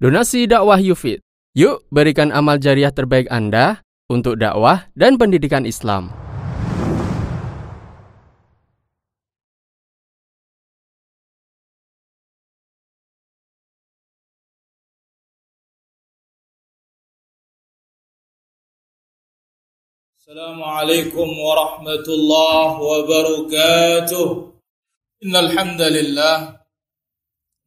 Donasi dakwah Yufid. Yuk berikan amal jariah terbaik Anda untuk dakwah dan pendidikan Islam. Assalamualaikum warahmatullahi wabarakatuh. Innal hamdalillah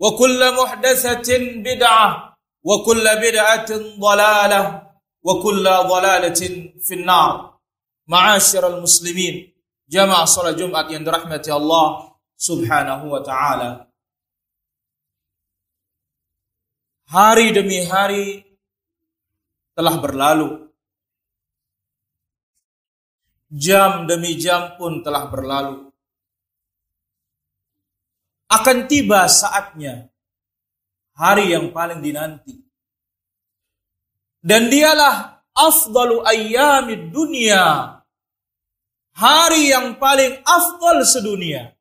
وكل محدثة بدعة وكل بدعة ضلالة وكل ضلالة في النار معاشر المسلمين جمع صلاة جمعة عند رحمة الله سبحانه وتعالى hari demi hari telah berlalu. Jam demi jam pun telah berlalu. Akan tiba saatnya hari yang paling dinanti. Dan dialah afdalu ayyamid dunia. Hari yang paling afdal sedunia.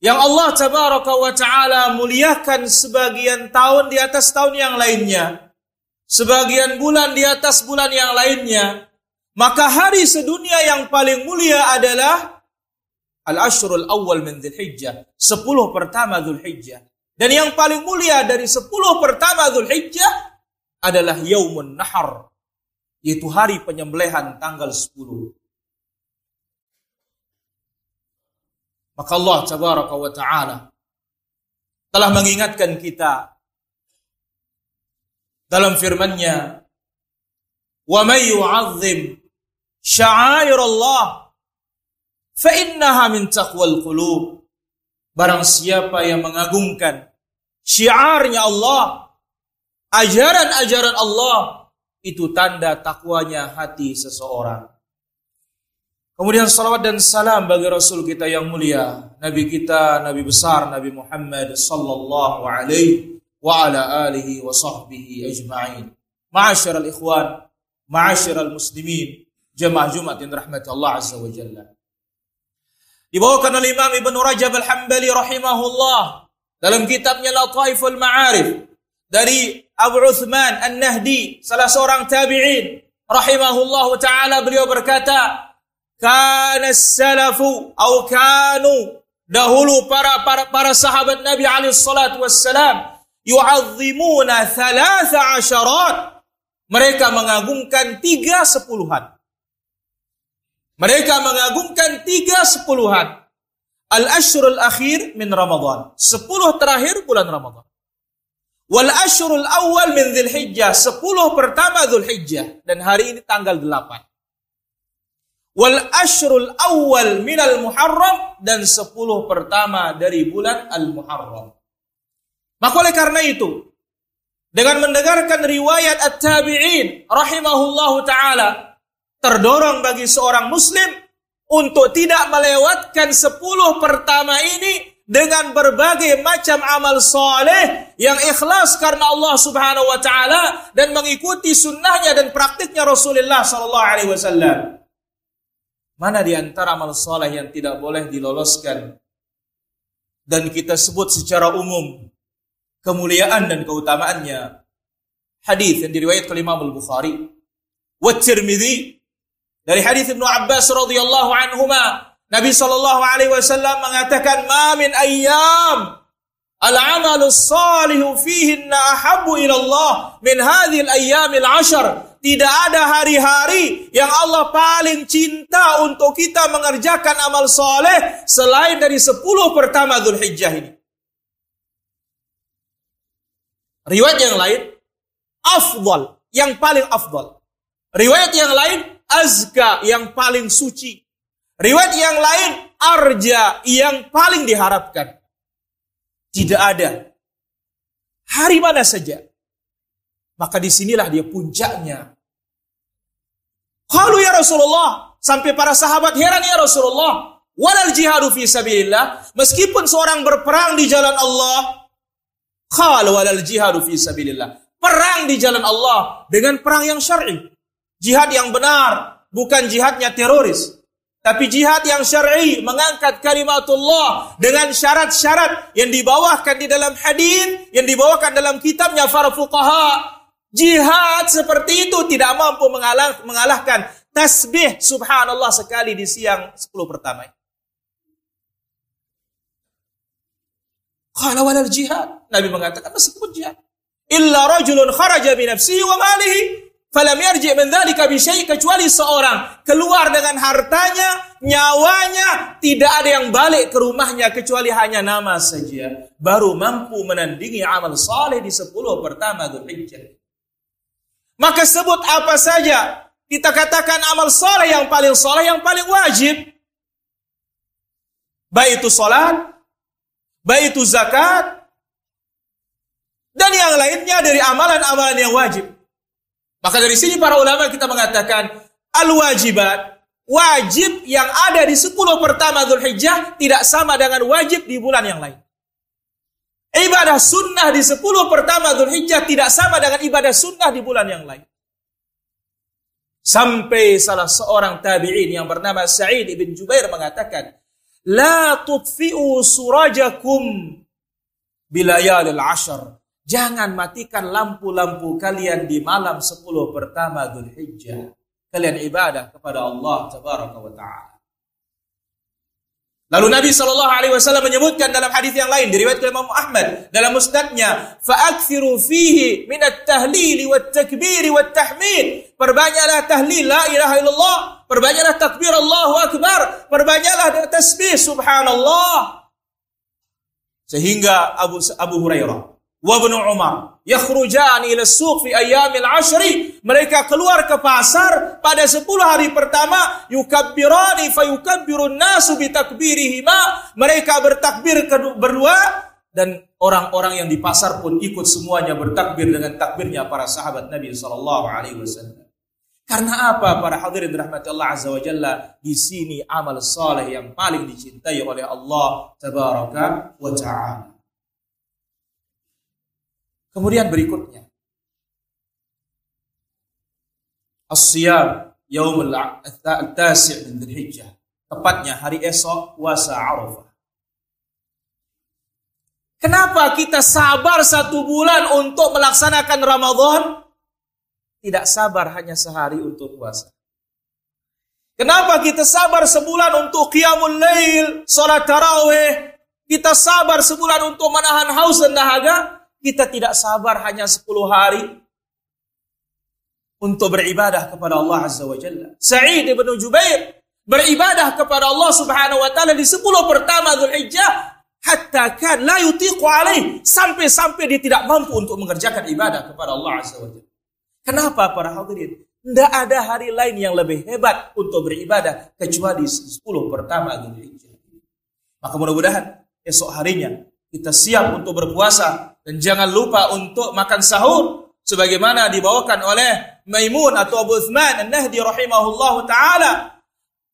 Yang Allah tabaraka wa ta'ala muliakan sebagian tahun di atas tahun yang lainnya. Sebagian bulan di atas bulan yang lainnya. Maka hari sedunia yang paling mulia adalah Al-Ashrul Awal min Hijjah. Sepuluh pertama Hijjah. Dan yang paling mulia dari sepuluh pertama Hijjah adalah Yaumun Nahar. Yaitu hari penyembelihan tanggal sepuluh. Maka Allah Tabaraka wa Ta'ala telah mengingatkan kita dalam firman-Nya, "Wa may yu'azzim sya'air Allah Fa'innaha min taqwal qulub. Barang siapa yang mengagungkan syiarnya Allah, ajaran-ajaran Allah, itu tanda takwanya hati seseorang. Kemudian salawat dan salam bagi Rasul kita yang mulia, Nabi kita, Nabi besar, Nabi Muhammad sallallahu alaihi wa ala alihi wa sahbihi ajma'in. Ma'asyiral ikhwan, ma'asyiral muslimin, jemaah Jumat yang rahmati Allah azza wa jalla. Dibawakan oleh Imam Ibn Rajab Al-Hambali rahimahullah dalam kitabnya Lataiful Ma'arif dari Abu Uthman An-Nahdi, salah seorang tabi'in rahimahullah taala beliau berkata, "Kana salafu atau kanu dahulu para para para sahabat Nabi alaihi salatu wassalam yu'azzimuna thalatha asyarat." Mereka mengagungkan tiga sepuluhan. Mereka mengagungkan tiga sepuluhan. Al-Ashrul Akhir min Ramadan. Sepuluh terakhir bulan Ramadan. Wal Ashrul Awal min Dhul Hijjah. Sepuluh pertama Dhul Hijjah. Dan hari ini tanggal delapan. Wal Ashrul Awal min Al-Muharram. Dan sepuluh pertama dari bulan Al-Muharram. Maka oleh karena itu, dengan mendengarkan riwayat At-Tabi'in rahimahullahu taala terdorong bagi seorang muslim untuk tidak melewatkan sepuluh pertama ini dengan berbagai macam amal soleh yang ikhlas karena Allah Subhanahu wa taala dan mengikuti sunnahnya dan praktiknya Rasulullah sallallahu alaihi wasallam. Mana di antara amal soleh yang tidak boleh diloloskan dan kita sebut secara umum kemuliaan dan keutamaannya. Hadis yang diriwayatkan oleh Imam Al-Bukhari wa Tirmidzi dari hadis Ibnu Abbas radhiyallahu anhuma Nabi Shallallahu Alaihi Wasallam mengatakan, "Mamin ayam al-amalu salihu fihinna ahabbu ila Allah min hadhil ayyamil ashar." Tidak ada hari-hari yang Allah paling cinta untuk kita mengerjakan amal soleh selain dari sepuluh pertama Hijjah ini. Riwayat yang lain, afdal, yang paling afdal. Riwayat yang lain, azka, yang paling suci. Riwayat yang lain, arja yang paling diharapkan. Tidak ada. Hari mana saja. Maka di sinilah dia puncaknya. Kalau ya Rasulullah. Sampai para sahabat heran ya Rasulullah. Walal jihadu fi sabilillah. Meskipun seorang berperang di jalan Allah. Kalau walal jihadu fi sabilillah. Perang di jalan Allah. Dengan perang yang syar'i. Jihad yang benar. Bukan jihadnya teroris. Tapi jihad yang syar'i mengangkat kalimatullah dengan syarat-syarat yang dibawakan di dalam hadis, yang dibawakan dalam kitabnya para fuqaha. Jihad seperti itu tidak mampu mengalah, mengalahkan tasbih subhanallah sekali di siang 10 pertama. Kalau walal jihad. Nabi mengatakan meskipun jihad. Illa rajulun kharaja bi nafsihi wa malihi Falam yarji min dzalika kecuali seorang keluar dengan hartanya, nyawanya, tidak ada yang balik ke rumahnya kecuali hanya nama saja. Baru mampu menandingi amal saleh di sepuluh pertama Dzulhijjah. Maka sebut apa saja, kita katakan amal saleh yang paling saleh yang paling wajib. Baik itu salat, baik itu zakat, dan yang lainnya dari amalan-amalan yang wajib. Maka dari sini para ulama kita mengatakan al-wajibat wajib yang ada di 10 pertama Zulhijjah tidak sama dengan wajib di bulan yang lain. Ibadah sunnah di 10 pertama Zulhijjah tidak sama dengan ibadah sunnah di bulan yang lain. Sampai salah seorang tabi'in yang bernama Sa'id ibn Jubair mengatakan, La tutfi'u surajakum bilayalil ashar. Jangan matikan lampu-lampu kalian di malam 10 pertama Dhul Hijjah. Kalian ibadah kepada Allah Tabaraka wa Ta'ala. Lalu Nabi Shallallahu Alaihi Wasallam menyebutkan dalam hadis yang lain diriwayatkan Imam Ahmad dalam musnadnya, "Fa'akthiru fihi min at-tahlil wa takbir wa tahmid." Perbanyaklah tahlil la ilaha illallah, perbanyaklah takbir Allahu akbar, perbanyaklah tasbih subhanallah. Sehingga Abu Abu Hurairah wa ibnu Umar yakhrujani ila suq fi ayyamil ashri mereka keluar ke pasar pada 10 hari pertama yukabbirani fayukabbirun nasu bitakbirihima. Mereka bertakbir berdua dan orang-orang yang di pasar pun ikut semuanya bertakbir dengan takbirnya para sahabat Nabi sallallahu alaihi wasallam. Karena apa? Para hadirin rahmat Allah azza wa jalla di sini amal saleh yang paling dicintai oleh Allah tabaraka wa taala Kemudian berikutnya. As-siyam yaumul tasi' min Dzulhijjah. Tepatnya hari esok puasa Arafah. Kenapa kita sabar satu bulan untuk melaksanakan Ramadan? Tidak sabar hanya sehari untuk puasa. Kenapa kita sabar sebulan untuk qiyamul lail, salat tarawih? Kita sabar sebulan untuk menahan haus dan dahaga? Kita tidak sabar hanya 10 hari untuk beribadah kepada Allah Azza wa Jalla. Sa'id ibn Jubair beribadah kepada Allah Subhanahu wa taala di 10 pertama Dzulhijjah hatta kan la yutiqu alaih sampai-sampai dia tidak mampu untuk mengerjakan ibadah kepada Allah Azza wa Jalla. Kenapa para hadirin? Tidak ada hari lain yang lebih hebat untuk beribadah kecuali 10 pertama Dzulhijjah. Maka mudah-mudahan esok harinya kita siap untuk berpuasa dan jangan lupa untuk makan sahur sebagaimana dibawakan oleh Maimun atau Abu Uthman An-Nahdi rahimahullah taala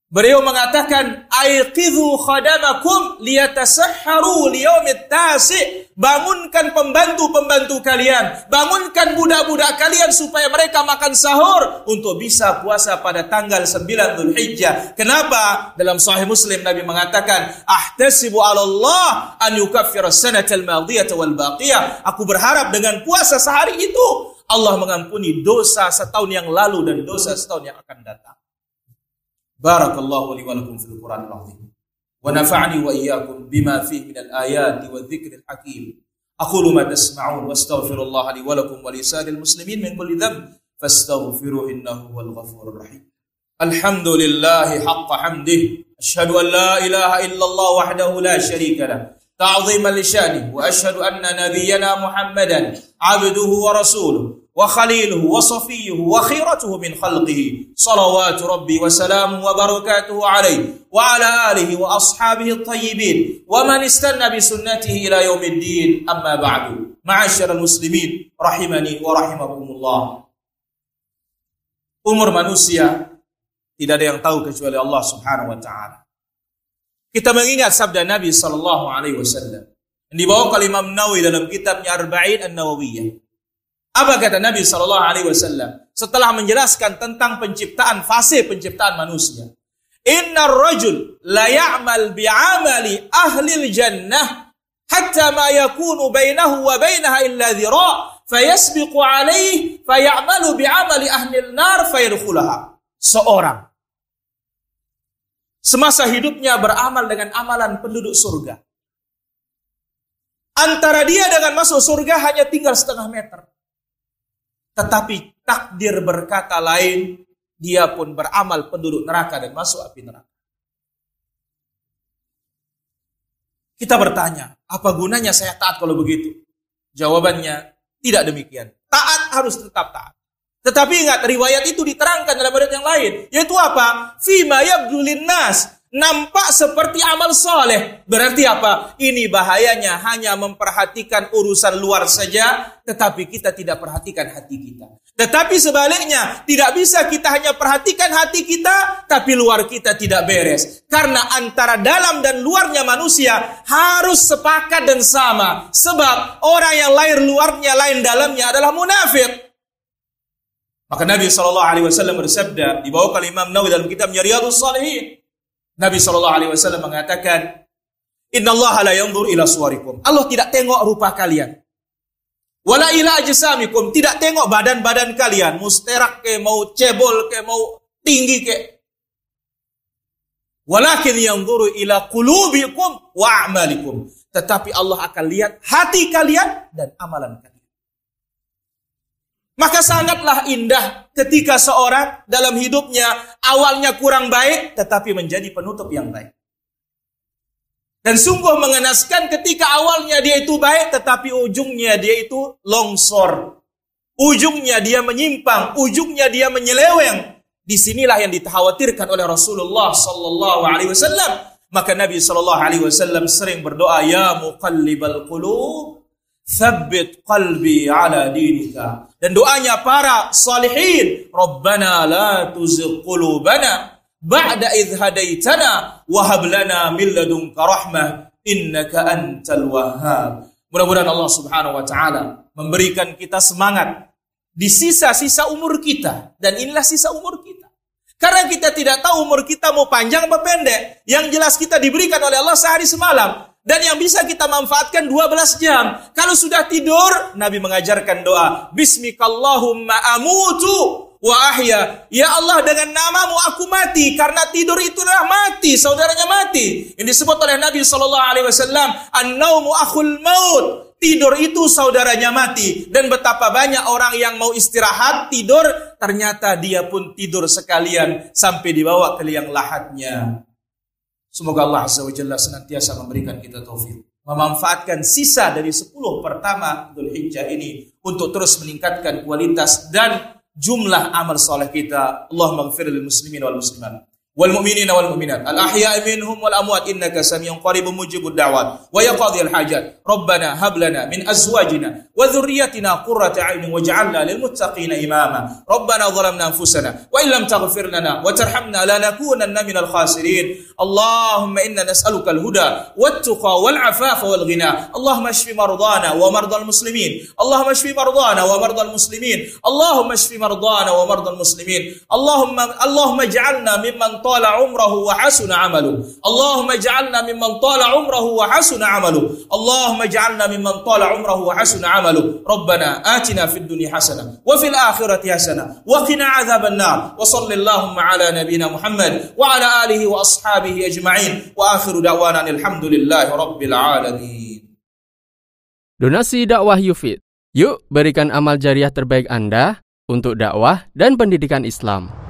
Beliau mengatakan, "Aiqidhu khadamakum liyatasahharu liyaumit tasi." Bangunkan pembantu-pembantu kalian. Bangunkan budak-budak kalian supaya mereka makan sahur. Untuk bisa puasa pada tanggal 9 Dhul Hijjah. Kenapa? Dalam sahih Muslim Nabi mengatakan. Ahtasibu ala Allah an yukaffira sanatil madiyata wal baqiyah. Aku berharap dengan puasa sehari itu. Allah mengampuni dosa setahun yang lalu dan dosa setahun yang akan datang. Barakallahu li fil Qur'an azim. ونفعني وإياكم بما فيه من الآيات والذكر الحكيم. أقول ما تسمعون واستغفر الله لي ولكم ولسائر المسلمين من كل ذنب فاستغفروه إنه هو الغفور الرحيم. الحمد لله حق حمده. أشهد أن لا إله إلا الله وحده لا شريك له. تعظيما لشأنه وأشهد أن نبينا محمدا عبده ورسوله. وخليله وصفيه وخيرته من خلقه صلوات ربي وسلامه وبركاته عليه وعلى آله وأصحابه الطيبين ومن استنى بسنته إلى يوم الدين أما بعد معاشر المسلمين رحمني ورحمكم الله Umur manusia tidak ada yang tahu kecuali Allah Subhanahu wa taala. Kita mengingat sabda Nabi sallallahu alaihi wasallam yang dibawa oleh Imam Nawawi dalam kitabnya Arba'in An-Nawawiyah. Apa kata Nabi Shallallahu Alaihi Wasallam setelah menjelaskan tentang penciptaan fase penciptaan manusia? Inna rajul la ya'mal bi'amali ahli jannah hatta ma yakunu bainahu wa bainaha illa dhira fayasbiqu alaih fayamalu bi'amali ahli nar fayadkhulaha. Seorang semasa hidupnya beramal dengan amalan penduduk surga. Antara dia dengan masuk surga hanya tinggal setengah meter. Tetapi takdir berkata lain, dia pun beramal penduduk neraka dan masuk api neraka. Kita bertanya, apa gunanya saya taat kalau begitu? Jawabannya, tidak demikian. Taat harus tetap taat. Tetapi ingat, riwayat itu diterangkan dalam riwayat yang lain. Yaitu apa? Fima yabdulin nas nampak seperti amal soleh. Berarti apa? Ini bahayanya hanya memperhatikan urusan luar saja, tetapi kita tidak perhatikan hati kita. Tetapi sebaliknya, tidak bisa kita hanya perhatikan hati kita, tapi luar kita tidak beres. Karena antara dalam dan luarnya manusia harus sepakat dan sama. Sebab orang yang lahir luarnya, lain dalamnya adalah munafik. Maka Nabi SAW bersabda, dibawa oleh Imam Nawawi dalam kitab Riyadhus Salihin. Nabi Shallallahu Alaihi Wasallam mengatakan, Inna Allah la yanzur ila suwarikum. Allah tidak tengok rupa kalian. Wala ila ajsamikum. Tidak tengok badan-badan kalian. Musterak ke, mau cebol ke, mau tinggi ke. Walakin yanzuru ila qulubikum wa a'malikum. Tetapi Allah akan lihat hati kalian dan amalan kalian. Maka sangatlah indah ketika seorang dalam hidupnya awalnya kurang baik tetapi menjadi penutup yang baik. Dan sungguh mengenaskan ketika awalnya dia itu baik tetapi ujungnya dia itu longsor. Ujungnya dia menyimpang, ujungnya dia menyeleweng. Di sinilah yang dikhawatirkan oleh Rasulullah sallallahu alaihi wasallam. Maka Nabi sallallahu alaihi wasallam sering berdoa, "Ya muqallibal qulub, Thabbit qalbi ala dinika. Dan doanya para salihin. Rabbana la tuzigh qulubana ba'da idh hadaitana wa hab lana min ladunka rahmah innaka antal wahhab. Mudah-mudahan Allah Subhanahu wa taala memberikan kita semangat di sisa-sisa umur kita dan inilah sisa umur kita. Karena kita tidak tahu umur kita mau panjang atau pendek. Yang jelas kita diberikan oleh Allah sehari semalam. Dan yang bisa kita manfaatkan 12 jam. Kalau sudah tidur, Nabi mengajarkan doa. Bismikallahumma amutu wa ahya. Ya Allah dengan namamu aku mati. Karena tidur itulah mati. Saudaranya mati. Yang disebut oleh Nabi SAW. An-naumu akhul maut. Tidur itu saudaranya mati. Dan betapa banyak orang yang mau istirahat, tidur. Ternyata dia pun tidur sekalian. Sampai dibawa ke liang lahatnya. Semoga Allah Azza wa Jalla senantiasa memberikan kita taufik. Memanfaatkan sisa dari 10 pertama Dhul Hijjah ini untuk terus meningkatkan kualitas dan jumlah amal soleh kita. Allah maghfir muslimin wal muslimat. والمؤمنين والمؤمنات. الأحياء منهم والأموات. إنك سميع قريب مجيب الدعوات. ويقضي الحاجات. ربنا هب لنا من أزواجنا وذريتنا قرة عين واجعلنا للمتقين إماما. ربنا ظلمنا أنفسنا وإن لم تغفر لنا وترحمنا لنكونن من الخاسرين. اللهم إنا نسألك الهدى والتقى والعفاف والغنى. اللهم اشف مرضانا ومرضى المسلمين. اللهم اشف مرضانا ومرضى المسلمين. اللهم اشف مرضانا ومرضى المسلمين. اللهم اللهم اجعلنا ممن tala umrahu wa hasuna amalu. Allahumma ij'alna mimman tala umrahu wa hasuna amalu. Allahumma ij'alna mimman tala umrahu wa hasuna amalu. Rabbana atina fid dunya hasana, wa fil akhirati hasanah wa qina adzaban nar. Wa sallallahu ala nabiyyina Muhammad wa ala alihi wa ashabihi ajma'in. Wa akhiru da'wana alhamdulillahi rabbil alamin. Donasi dakwah Yufid. Yuk berikan amal jariah terbaik Anda untuk dakwah dan pendidikan Islam.